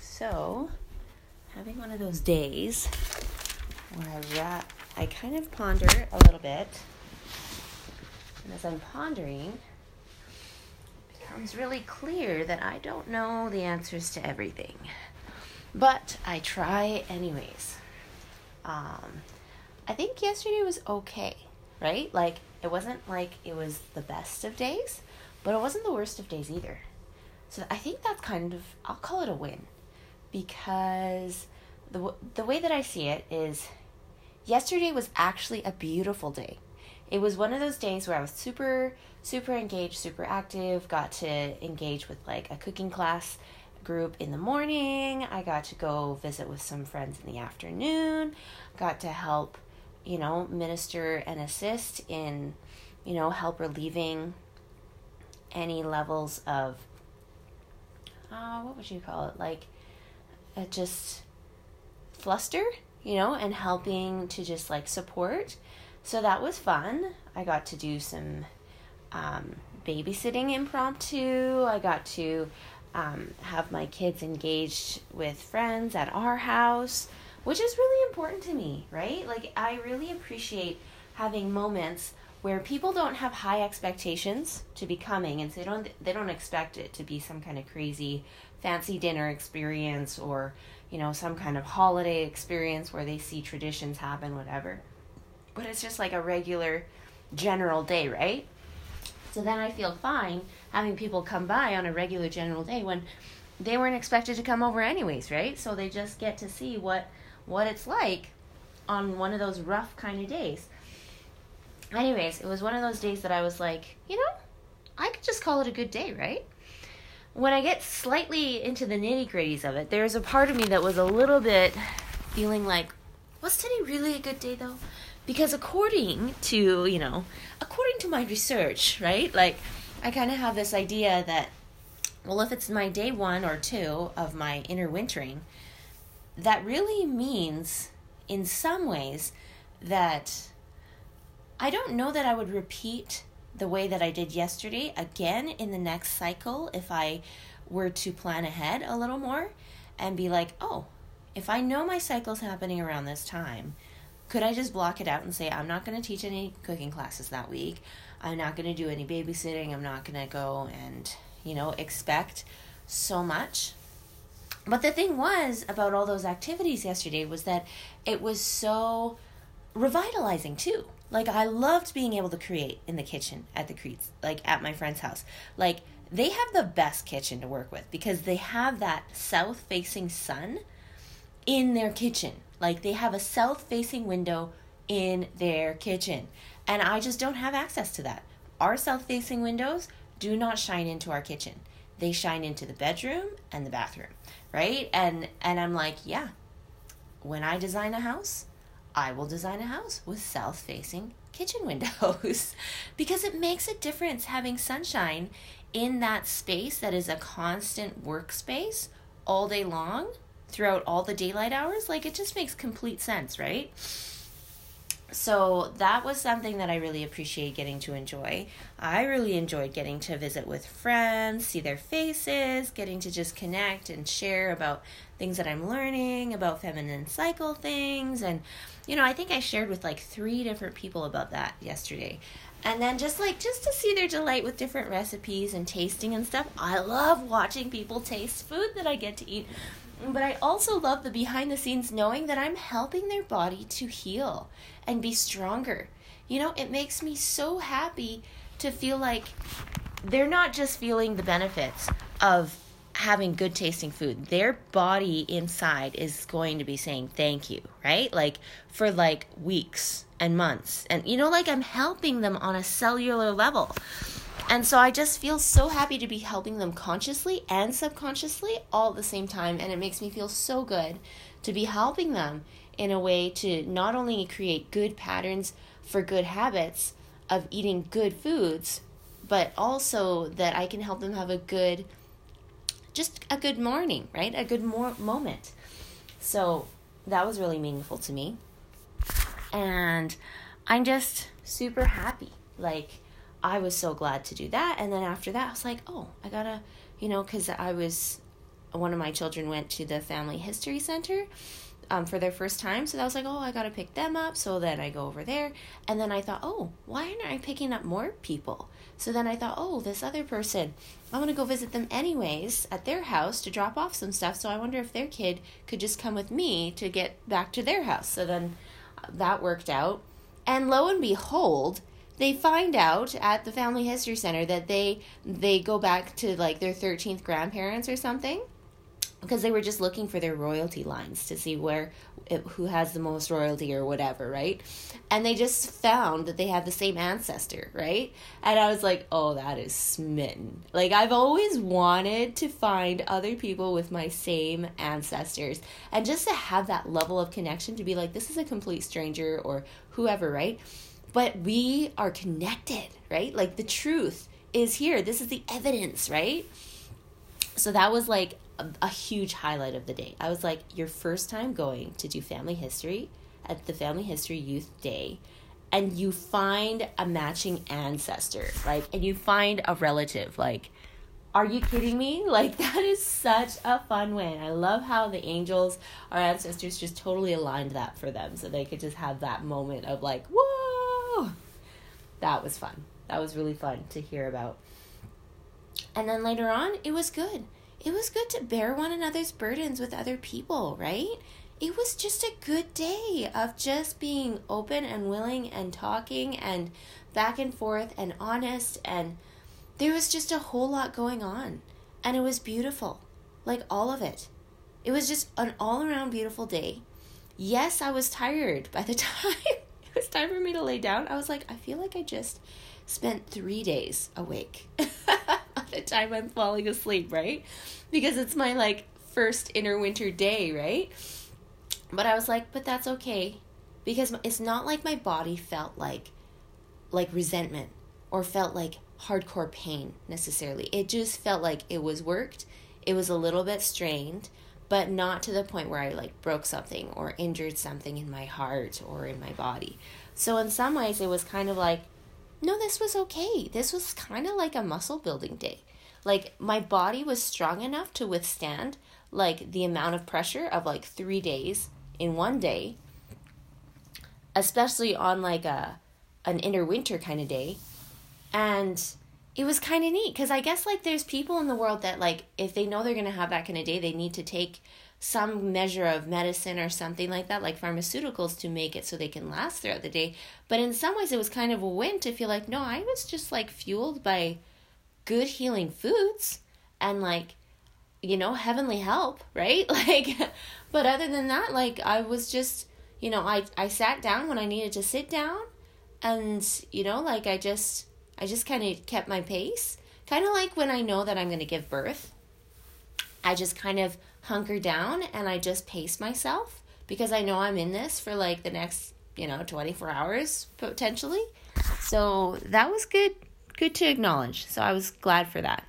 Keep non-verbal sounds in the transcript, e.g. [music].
So having one of those days where I ra- I kind of ponder a little bit, and as I'm pondering, it becomes really clear that I don't know the answers to everything, but I try anyways. Um, I think yesterday was okay, right? Like it wasn't like it was the best of days, but it wasn't the worst of days either. So I think that's kind of I'll call it a win because the the way that I see it is yesterday was actually a beautiful day. It was one of those days where I was super super engaged, super active, got to engage with like a cooking class group in the morning. I got to go visit with some friends in the afternoon. Got to help, you know, minister and assist in, you know, help relieving any levels of uh, what would you call it? Like, uh, just fluster, you know, and helping to just like support. So that was fun. I got to do some um, babysitting impromptu. I got to um, have my kids engaged with friends at our house, which is really important to me, right? Like, I really appreciate having moments where people don't have high expectations to be coming and so they don't they don't expect it to be some kind of crazy fancy dinner experience or you know some kind of holiday experience where they see traditions happen whatever. But it's just like a regular general day right? So then i feel fine having people come by on a regular general day when they weren't expected to come over anyways right? So they just get to see what what it's like on one of those rough kind of days anyways, it was one of those days that I was like, you know, I could just call it a good day, right? When I get slightly into the nitty gritties of it, there's a part of me that was a little bit feeling like, was today really a good day though? Because according to, you know, according to my research, right? Like, I kind of have this idea that, well, if it's my day one or two of my inner wintering, that really means, in some ways, that I don't know that I would repeat the way that I did yesterday again in the next cycle if I were to plan ahead a little more and be like, oh, if I know my cycle's happening around this time, could I just block it out and say, I'm not going to teach any cooking classes that week? I'm not going to do any babysitting. I'm not going to go and, you know, expect so much. But the thing was about all those activities yesterday was that it was so revitalizing too. Like I loved being able to create in the kitchen at the Creeds, like at my friend's house. Like they have the best kitchen to work with because they have that south facing sun in their kitchen. Like they have a south facing window in their kitchen. And I just don't have access to that. Our south facing windows do not shine into our kitchen. They shine into the bedroom and the bathroom, right? And and I'm like, yeah. When I design a house, I will design a house with south facing kitchen windows [laughs] because it makes a difference having sunshine in that space that is a constant workspace all day long throughout all the daylight hours. Like it just makes complete sense, right? So that was something that I really appreciate getting to enjoy. I really enjoyed getting to visit with friends, see their faces, getting to just connect and share about things that I'm learning, about feminine cycle things. And, you know, I think I shared with like three different people about that yesterday. And then just like, just to see their delight with different recipes and tasting and stuff. I love watching people taste food that I get to eat but I also love the behind the scenes knowing that I'm helping their body to heal and be stronger. You know, it makes me so happy to feel like they're not just feeling the benefits of having good tasting food. Their body inside is going to be saying thank you, right? Like for like weeks and months. And you know, like I'm helping them on a cellular level. And so I just feel so happy to be helping them consciously and subconsciously all at the same time. And it makes me feel so good to be helping them in a way to not only create good patterns for good habits of eating good foods, but also that I can help them have a good, just a good morning, right? A good more moment. So that was really meaningful to me. And I'm just super happy. Like, I was so glad to do that. And then after that, I was like, oh, I gotta, you know, because I was one of my children went to the Family History Center um, for their first time. So that was like, oh, I got to pick them up. So then I go over there. And then I thought, oh, why aren't I picking up more people? So then I thought, oh, this other person, I want to go visit them anyways at their house to drop off some stuff. So I wonder if their kid could just come with me to get back to their house. So then uh, that worked out. And lo and behold, they find out at the family history center that they they go back to like their 13th grandparents or something because they were just looking for their royalty lines to see where who has the most royalty or whatever, right? And they just found that they had the same ancestor, right? And I was like, "Oh, that is smitten." Like I've always wanted to find other people with my same ancestors and just to have that level of connection to be like this is a complete stranger or whoever, right? But we are connected, right? Like the truth is here. This is the evidence, right? So that was like a, a huge highlight of the day. I was like, your first time going to do family history at the Family History Youth Day, and you find a matching ancestor, like, And you find a relative. Like, are you kidding me? [laughs] Like, that is such a fun win. I love how the angels, our ancestors, just totally aligned that for them so they could just have that moment of, like, whoa! That was fun. That was really fun to hear about. And then later on, it was good it was good to bear one another's burdens with other people, right? It was just a good day of just being open and willing and talking and back and forth and honest and there was just a whole lot going on and it was beautiful. Like all of it. It was just an all around beautiful day. Yes, I was tired by the [laughs] time [laughs] it was time for me to lay down. I was like, I feel like I just spent three days awake. [laughs] the time I'm falling asleep, right? Because it's my like first inner winter day, right? But I was like, but that's okay because it's not like my body felt like like resentment or felt like hardcore pain necessarily. It just felt like it was worked. It was a little bit strained, but not to the point where I like broke something or injured something in my heart or in my body. So in some ways it was kind of like no, this was okay. This was kind of like a muscle building day. Like my body was strong enough to withstand like the amount of pressure of like 3 days in one day, especially on like a an inner winter kind of day. And it was kind of neat cuz I guess like there's people in the world that like if they know they're to have that kind of day, they need to take some measure of medicine or something like that, like pharmaceuticals, to make it so they can last throughout the day. But in some ways, it was kind of a win to feel like, no, I was just like fueled by good healing foods and like, you know, heavenly help, [laughs] right? Like, but other than that, like, I was just, you know, I, I sat down when I needed to sit down and, you know, like, I just, I just kind of kept my pace. Kind of like when I know that I'm going to give birth I just kind of hunker down and I just pace myself because I know I'm in this for like the next, you know, 24 hours potentially. So that was good good to acknowledge. So I was glad for that.